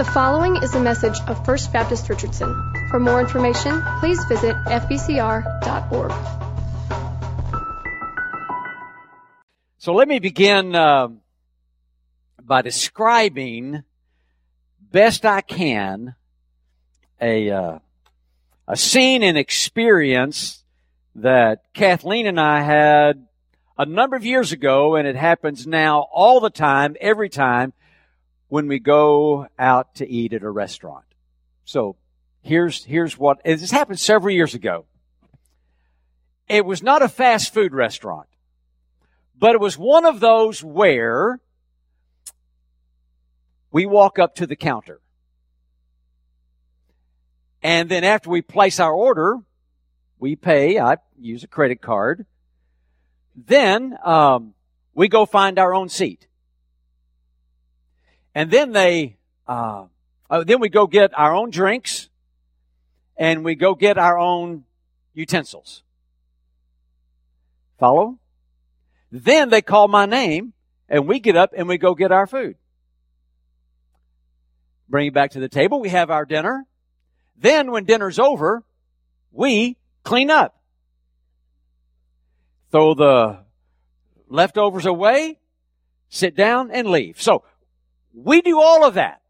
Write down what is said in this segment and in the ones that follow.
The following is a message of First Baptist Richardson. For more information, please visit fbcr.org. So let me begin uh, by describing best I can a uh, a scene and experience that Kathleen and I had a number of years ago, and it happens now all the time, every time when we go out to eat at a restaurant. So here's here's what this happened several years ago. It was not a fast food restaurant, but it was one of those where we walk up to the counter. And then after we place our order, we pay. I use a credit card. Then um, we go find our own seat. And then they, uh, uh, then we go get our own drinks, and we go get our own utensils. Follow? Then they call my name, and we get up and we go get our food. Bring it back to the table. We have our dinner. Then when dinner's over, we clean up. Throw the leftovers away, sit down and leave. So we do all of that.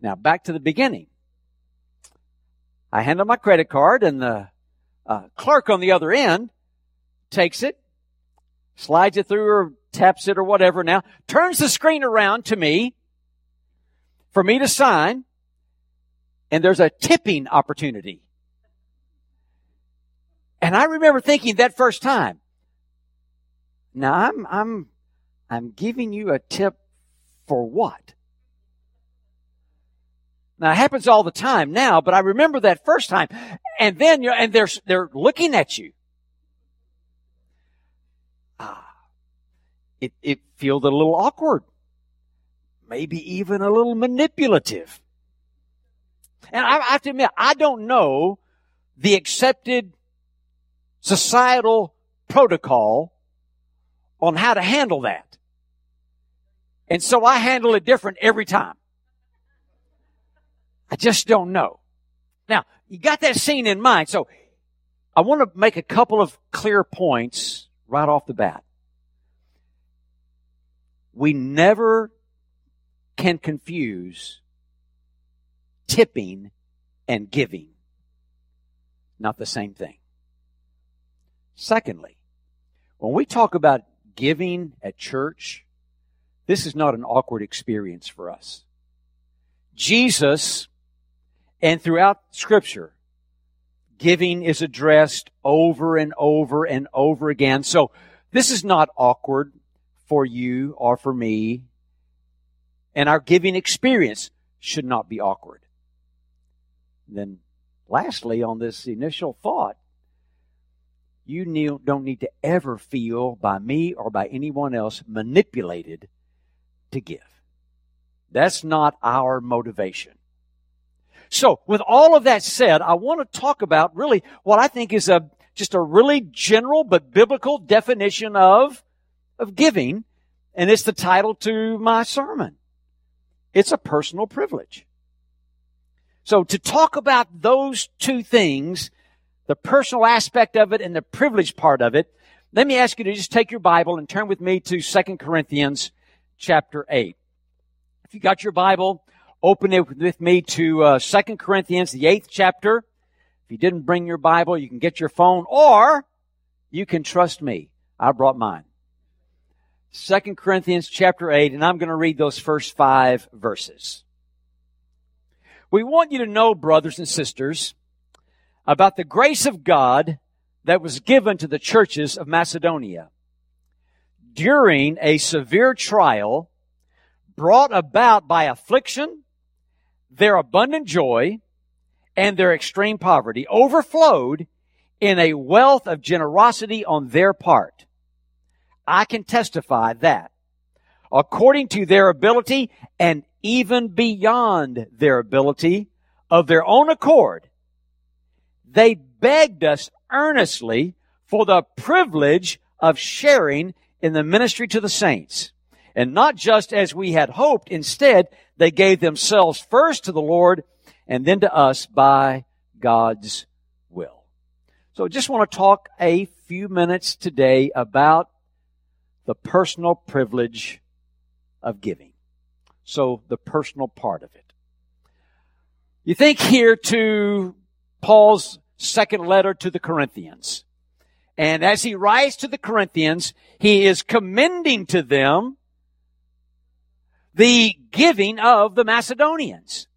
Now back to the beginning. I hand them my credit card and the uh, clerk on the other end takes it, slides it through or taps it or whatever now, turns the screen around to me for me to sign, and there's a tipping opportunity. And I remember thinking that first time, now I'm, I'm, I'm giving you a tip for what? Now it happens all the time now, but I remember that first time. And then you and they're, they're looking at you. Ah, it, it feels a little awkward. Maybe even a little manipulative. And I, I have to admit, I don't know the accepted societal protocol on how to handle that. And so I handle it different every time. I just don't know. Now, you got that scene in mind. So I want to make a couple of clear points right off the bat. We never can confuse tipping and giving. Not the same thing. Secondly, when we talk about giving at church, this is not an awkward experience for us. Jesus, and throughout Scripture, giving is addressed over and over and over again. So this is not awkward for you or for me. And our giving experience should not be awkward. And then lastly, on this initial thought, you don't need to ever feel by me or by anyone else manipulated to give. That's not our motivation. So, with all of that said, I want to talk about really what I think is a just a really general but biblical definition of of giving, and it's the title to my sermon. It's a personal privilege. So to talk about those two things, the personal aspect of it and the privilege part of it, let me ask you to just take your Bible and turn with me to 2 Corinthians chapter 8. If you got your Bible, open it with me to uh, 2 Corinthians, the 8th chapter. If you didn't bring your Bible, you can get your phone or you can trust me. I brought mine. 2 Corinthians chapter 8, and I'm going to read those first five verses. We want you to know, brothers and sisters, about the grace of God that was given to the churches of Macedonia. During a severe trial brought about by affliction, their abundant joy, and their extreme poverty overflowed in a wealth of generosity on their part. I can testify that according to their ability and even beyond their ability of their own accord. They begged us earnestly for the privilege of sharing in the ministry to the saints. And not just as we had hoped. Instead, they gave themselves first to the Lord and then to us by God's will. So I just want to talk a few minutes today about the personal privilege of giving. So the personal part of it. You think here to Paul's second letter to the Corinthians. And as he writes to the Corinthians, he is commending to them the giving of the Macedonians.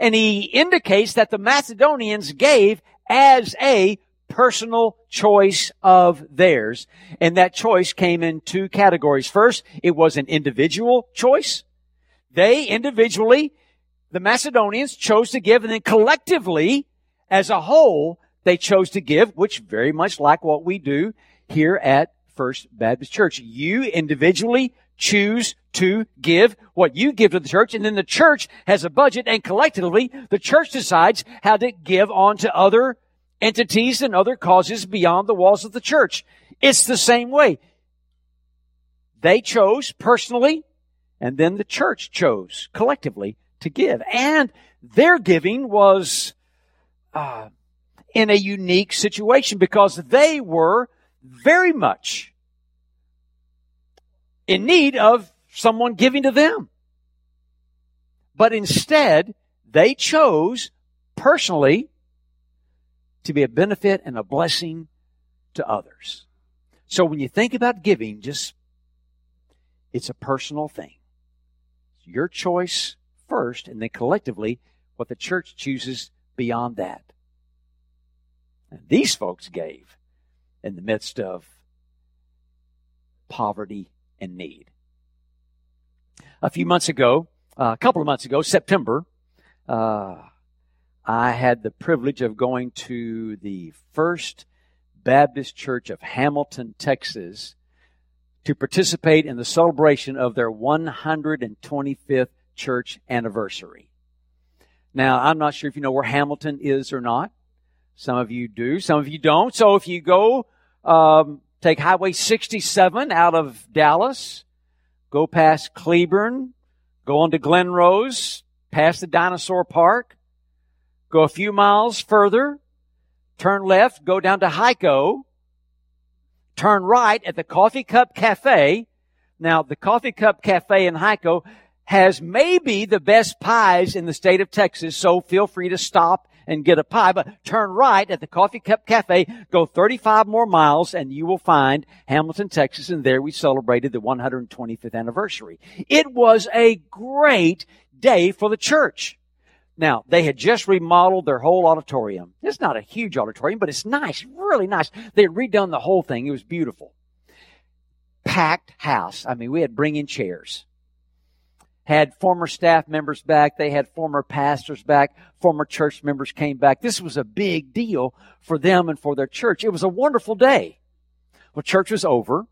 And he indicates that the Macedonians gave as a personal choice of theirs. And that choice came in two categories. First, it was an individual choice. They individually, the Macedonians chose to give and then collectively, as a whole, they chose to give, which very much like what we do here at First Baptist Church. You individually choose to give what you give to the church, and then the church has a budget, and collectively, the church decides how to give on to other entities and other causes beyond the walls of the church. It's the same way. They chose personally, and then the church chose collectively to give. And their giving was uh, in a unique situation because they were very much in need of someone giving to them. But instead, they chose personally to be a benefit and a blessing to others. So when you think about giving, just, it's a personal thing. It's your choice first, and then collectively, what the church chooses beyond that. And these folks gave in the midst of poverty and need. A few months ago, uh, a couple of months ago, September, uh, I had the privilege of going to the First Baptist Church of Hamilton, Texas, to participate in the celebration of their 125th church anniversary. Now, I'm not sure if you know where Hamilton is or not. Some of you do, some of you don't. So if you go, um, take Highway 67 out of Dallas, go past Cleburne, go on to Glen Rose, past the Dinosaur Park, Go a few miles further, turn left, go down to Hico, turn right at the Coffee Cup Cafe. Now, the Coffee Cup Cafe in Hico has maybe the best pies in the state of Texas, so feel free to stop and get a pie, but turn right at the Coffee Cup Cafe, go 35 more miles, and you will find Hamilton, Texas, and there we celebrated the 125th anniversary. It was a great day for the church. Now, they had just remodeled their whole auditorium. It's not a huge auditorium, but it's nice, really nice. They had redone the whole thing. It was beautiful. Packed house. I mean, we had bring in chairs. Had former staff members back. They had former pastors back. Former church members came back. This was a big deal for them and for their church. It was a wonderful day. Well, church was over.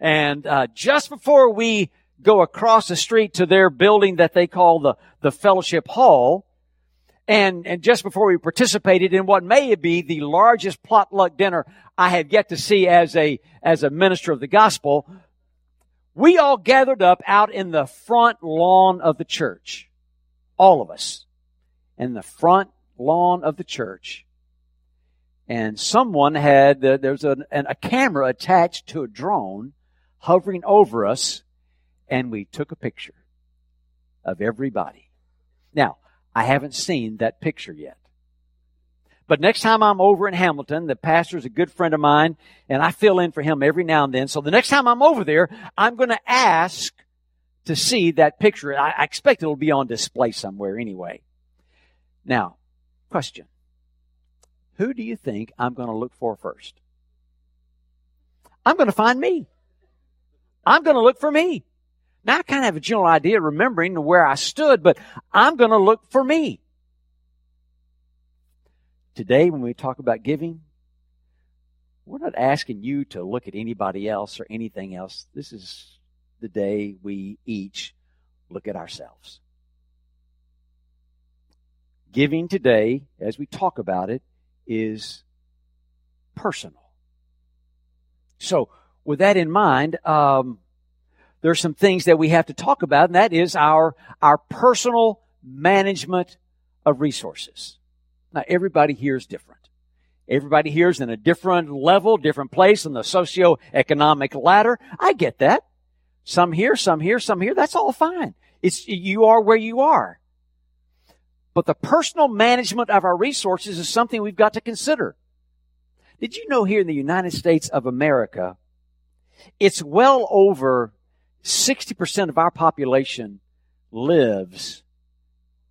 And uh, just before we go across the street to their building that they call the, the fellowship hall. And, and just before we participated in what may be the largest potluck dinner I have yet to see as a, as a minister of the gospel, we all gathered up out in the front lawn of the church. All of us. In the front lawn of the church. And someone had, uh, there was a, a camera attached to a drone hovering over us and we took a picture of everybody. Now, I haven't seen that picture yet. But next time I'm over in Hamilton, the pastor's a good friend of mine, and I fill in for him every now and then. So the next time I'm over there, I'm going to ask to see that picture. I, I expect it'll be on display somewhere anyway. Now, question. Who do you think I'm going to look for first? I'm going to find me. I'm going to look for me. Now I kind of have a general idea, remembering where I stood, but I'm going to look for me. Today, when we talk about giving, we're not asking you to look at anybody else or anything else. This is the day we each look at ourselves. Giving today, as we talk about it, is personal. So, with that in mind, um, there's some things that we have to talk about, and that is our, our personal management of resources. Now, everybody here is different. Everybody here is in a different level, different place on the socio-economic ladder. I get that. Some here, some here, some here. That's all fine. It's, you are where you are. But the personal management of our resources is something we've got to consider. Did you know here in the United States of America, it's well over 60% of our population lives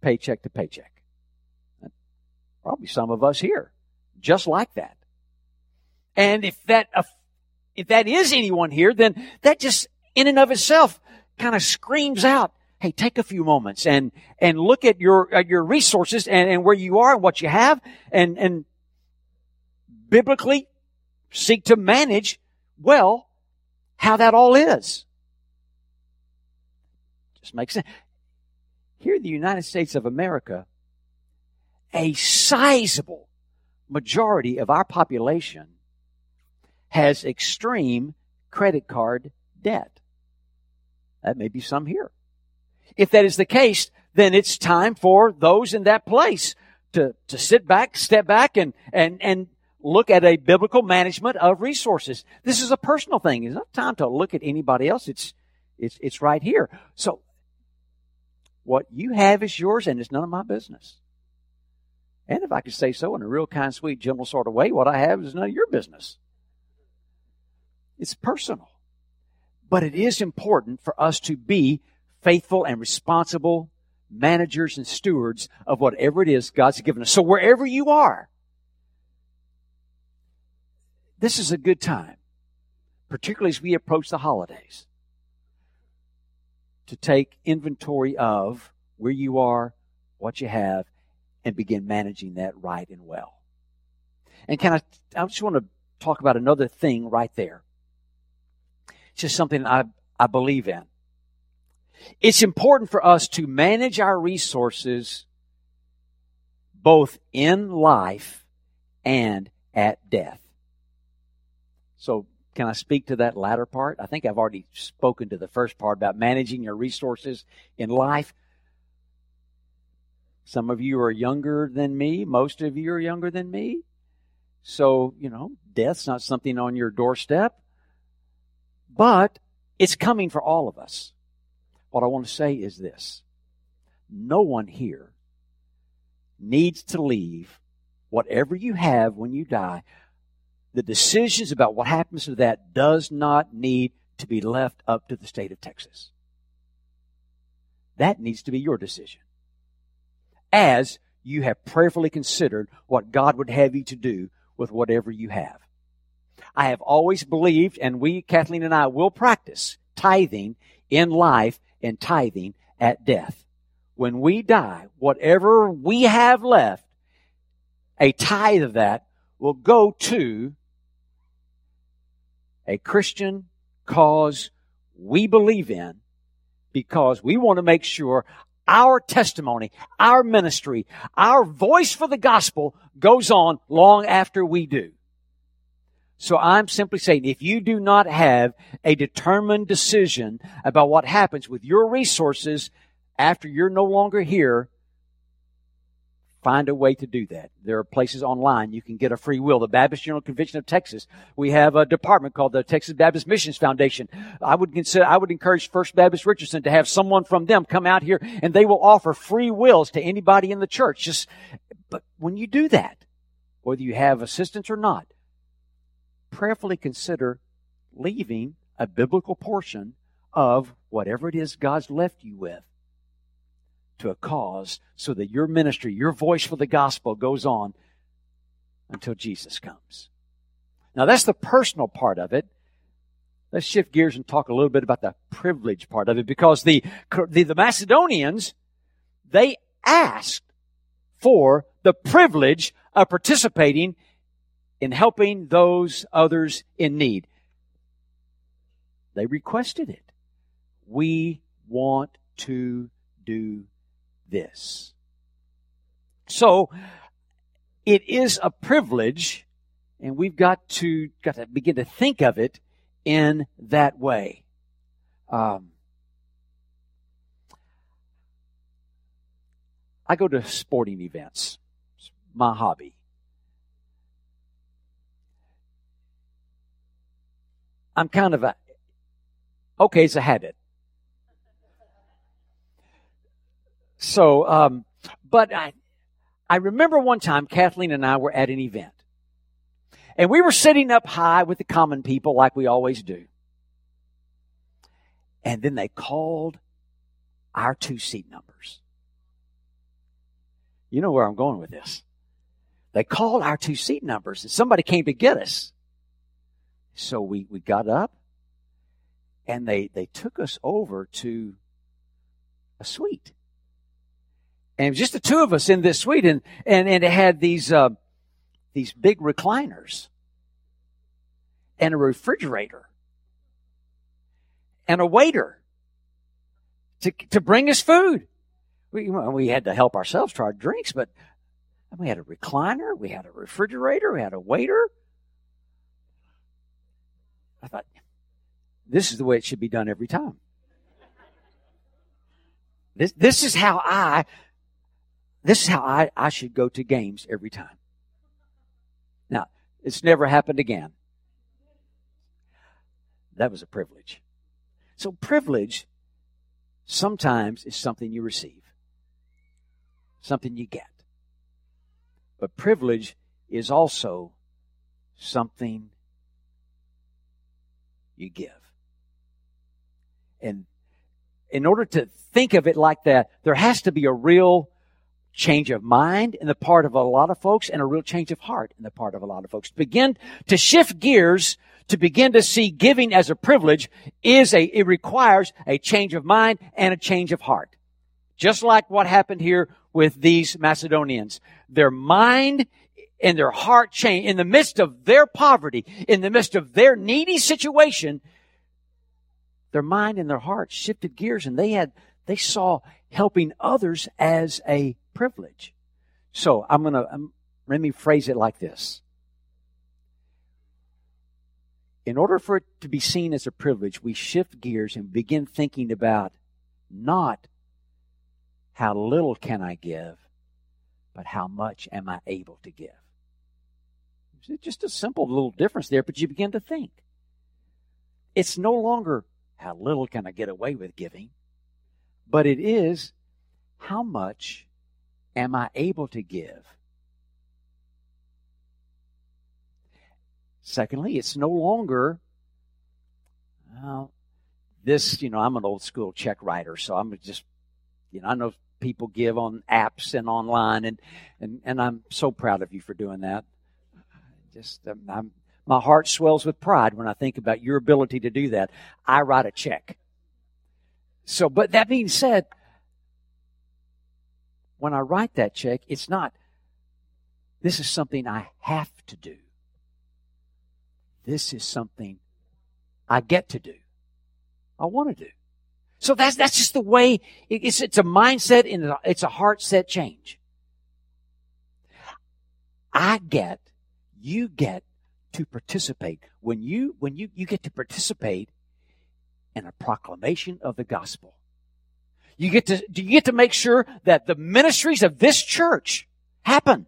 paycheck to paycheck. Probably some of us here, just like that. And if that, uh, if that is anyone here, then that just in and of itself kind of screams out, hey, take a few moments and, and look at your, at your resources and, and where you are and what you have and, and biblically seek to manage well how that all is. Just makes sense. Here in the United States of America, a sizable majority of our population has extreme credit card debt. That may be some here. If that is the case, then it's time for those in that place to, to sit back, step back and, and, and look at a biblical management of resources. This is a personal thing. It's not time to look at anybody else. It's, it's, it's right here. So what you have is yours and it's none of my business. And if I could say so in a real kind, sweet, gentle sort of way, what I have is none of your business. It's personal. But it is important for us to be faithful and responsible managers and stewards of whatever it is God's given us. So wherever you are, this is a good time, particularly as we approach the holidays, to take inventory of where you are, what you have, and begin managing that right and well. And can I, I just want to talk about another thing right there. It's just something I, I believe in. It's important for us to manage our resources both in life and at death. So can I speak to that latter part? I think I've already spoken to the first part about managing your resources in life. Some of you are younger than me. Most of you are younger than me. So, you know, death's not something on your doorstep, but it's coming for all of us. What I want to say is this. No one here needs to leave whatever you have when you die the decisions about what happens to that does not need to be left up to the state of Texas. That needs to be your decision. As you have prayerfully considered what God would have you to do with whatever you have. I have always believed, and we, Kathleen and I, will practice tithing in life and tithing at death. When we die, whatever we have left, a tithe of that will go to a Christian cause we believe in because we want to make sure our testimony, our ministry, our voice for the gospel goes on long after we do. So I'm simply saying if you do not have a determined decision about what happens with your resources after you're no longer here, find a way to do that. There are places online you can get a free will. The Baptist General Convention of Texas, we have a department called the Texas Baptist Missions Foundation. I would consider, I would encourage First Baptist Richardson to have someone from them come out here and they will offer free wills to anybody in the church. Just, but when you do that, whether you have assistance or not, prayerfully consider leaving a biblical portion of whatever it is God's left you with to a cause so that your ministry, your voice for the gospel goes on until Jesus comes. Now that's the personal part of it. Let's shift gears and talk a little bit about the privilege part of it because the, the, the Macedonians, they asked for the privilege of participating in helping those others in need. They requested it. We want to do this. So, it is a privilege, and we've got to, got to begin to think of it in that way. Um, I go to sporting events. It's my hobby. I'm kind of a, okay, it's a habit. So, um, but I, I remember one time Kathleen and I were at an event. And we were sitting up high with the common people like we always do. And then they called our two seat numbers. You know where I'm going with this. They called our two seat numbers and somebody came to get us. So we, we got up and they, they took us over to a suite. And just the two of us in this suite and, and, and it had these, uh, these big recliners and a refrigerator and a waiter to, to bring us food. We, we had to help ourselves to our drinks, but we had a recliner, we had a refrigerator, we had a waiter. I thought, this is the way it should be done every time. This, this is how I, this is how I, I should go to games every time. Now, it's never happened again. That was a privilege. So privilege sometimes is something you receive. Something you get. But privilege is also something you give. And in order to think of it like that, there has to be a real change of mind in the part of a lot of folks and a real change of heart in the part of a lot of folks. Begin to shift gears to begin to see giving as a privilege is a, it requires a change of mind and a change of heart. Just like what happened here with these Macedonians. Their mind and their heart change in the midst of their poverty, in the midst of their needy situation, their mind and their heart shifted gears and they had, they saw helping others as a privilege. So I'm going to, um, let me phrase it like this. In order for it to be seen as a privilege, we shift gears and begin thinking about not how little can I give, but how much am I able to give. It's just a simple little difference there, but you begin to think. It's no longer how little can I get away with giving, but it is how much am I able to give? Secondly, it's no longer, well, this, you know, I'm an old school check writer, so I'm just, you know, I know people give on apps and online, and, and, and I'm so proud of you for doing that. Just, um, I'm, my heart swells with pride when I think about your ability to do that. I write a check. So, but that being said, when I write that check, it's not, this is something I have to do. This is something I get to do. I want to do. So that's, that's just the way it's, it's a mindset and it's a heart set change. I get, you get to participate. When you, when you, you get to participate in a proclamation of the gospel. You get to, do you get to make sure that the ministries of this church happen.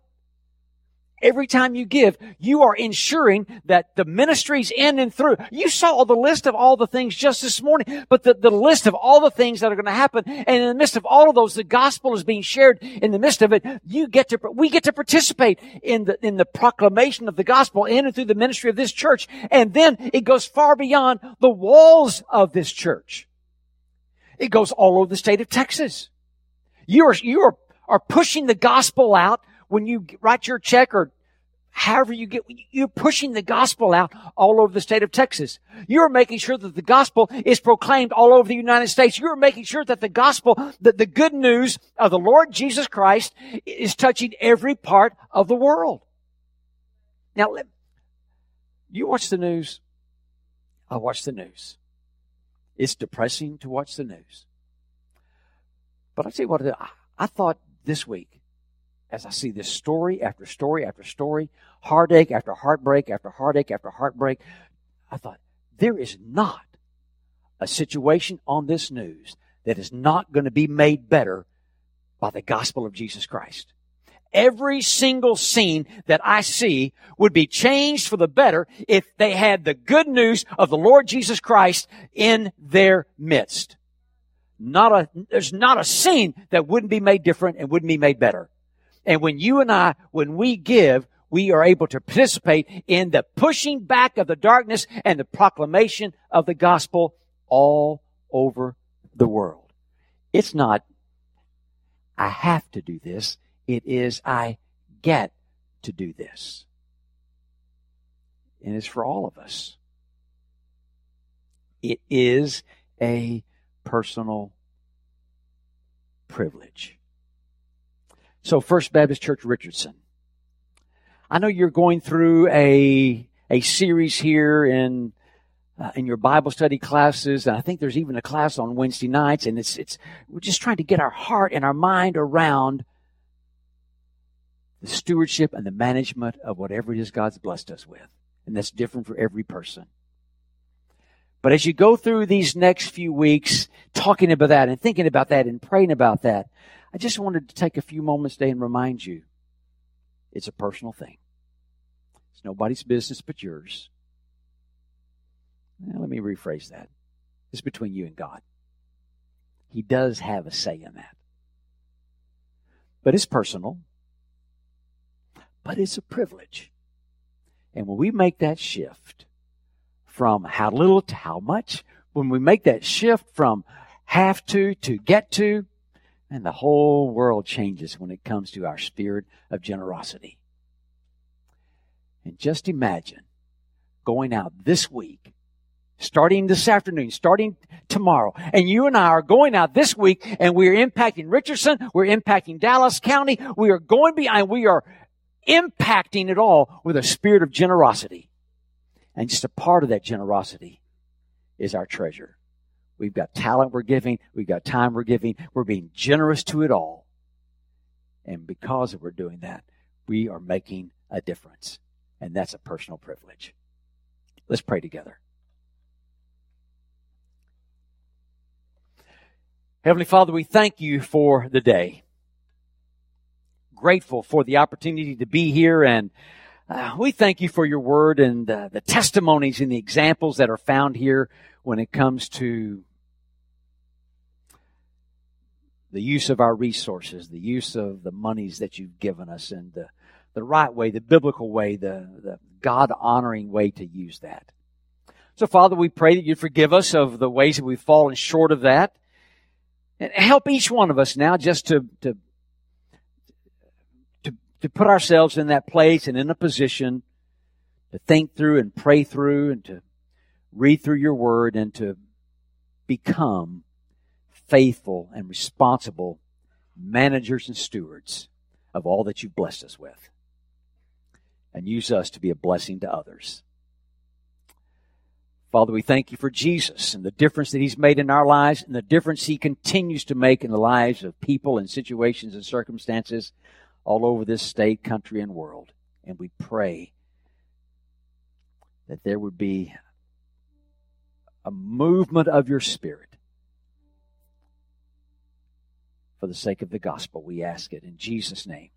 Every time you give, you are ensuring that the ministries in and through. You saw the list of all the things just this morning, but the, the list of all the things that are going to happen. And in the midst of all of those, the gospel is being shared in the midst of it. You get to, we get to participate in the, in the proclamation of the gospel in and through the ministry of this church. And then it goes far beyond the walls of this church. It goes all over the state of Texas. You are, you are, are pushing the gospel out when you write your check or however you get, you're pushing the gospel out all over the state of Texas. You're making sure that the gospel is proclaimed all over the United States. You're making sure that the gospel, that the good news of the Lord Jesus Christ is touching every part of the world. Now, you watch the news. I watch the news. It's depressing to watch the news. But I tell you what, I thought this week, as I see this story after story after story, heartache after heartbreak after heartache after heartbreak, I thought, there is not a situation on this news that is not going to be made better by the gospel of Jesus Christ. Every single scene that I see would be changed for the better if they had the good news of the Lord Jesus Christ in their midst. Not a, there's not a scene that wouldn't be made different and wouldn't be made better. And when you and I, when we give, we are able to participate in the pushing back of the darkness and the proclamation of the gospel all over the world. It's not, I have to do this. It is, I get to do this. And it's for all of us. It is a personal privilege. So, First Baptist Church Richardson. I know you're going through a, a series here in uh, in your Bible study classes, and I think there's even a class on Wednesday nights, and it's it's we're just trying to get our heart and our mind around the stewardship and the management of whatever it is God's blessed us with, and that's different for every person. But as you go through these next few weeks, talking about that and thinking about that and praying about that, I just wanted to take a few moments today and remind you it's a personal thing. It's nobody's business but yours. Now, let me rephrase that. It's between you and God. He does have a say in that. But it's personal. But it's a privilege. And when we make that shift from how little to how much, when we make that shift from have to to get to, and the whole world changes when it comes to our spirit of generosity. And just imagine going out this week starting this afternoon, starting tomorrow. And you and I are going out this week and we are impacting Richardson. We're impacting Dallas County. We are going behind. We are impacting it all with a spirit of generosity. And just a part of that generosity is our treasure. We've got talent we're giving. We've got time we're giving. We're being generous to it all. And because we're doing that, we are making a difference. And that's a personal privilege. Let's pray together. Heavenly Father, we thank you for the day. Grateful for the opportunity to be here and uh, we thank you for your word and uh, the testimonies and the examples that are found here when it comes to the use of our resources, the use of the monies that you've given us, and the, the right way, the biblical way, the, the God honoring way to use that. So, Father, we pray that you'd forgive us of the ways that we've fallen short of that. And help each one of us now just to, to, to put ourselves in that place and in a position to think through and pray through and to read through your word and to become faithful and responsible managers and stewards of all that you've blessed us with. And use us to be a blessing to others. Father, we thank you for Jesus and the difference that he's made in our lives and the difference he continues to make in the lives of people and situations and circumstances all over this state, country, and world. And we pray that there would be a movement of your spirit for the sake of the gospel. We ask it in Jesus' name.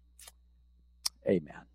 Amen.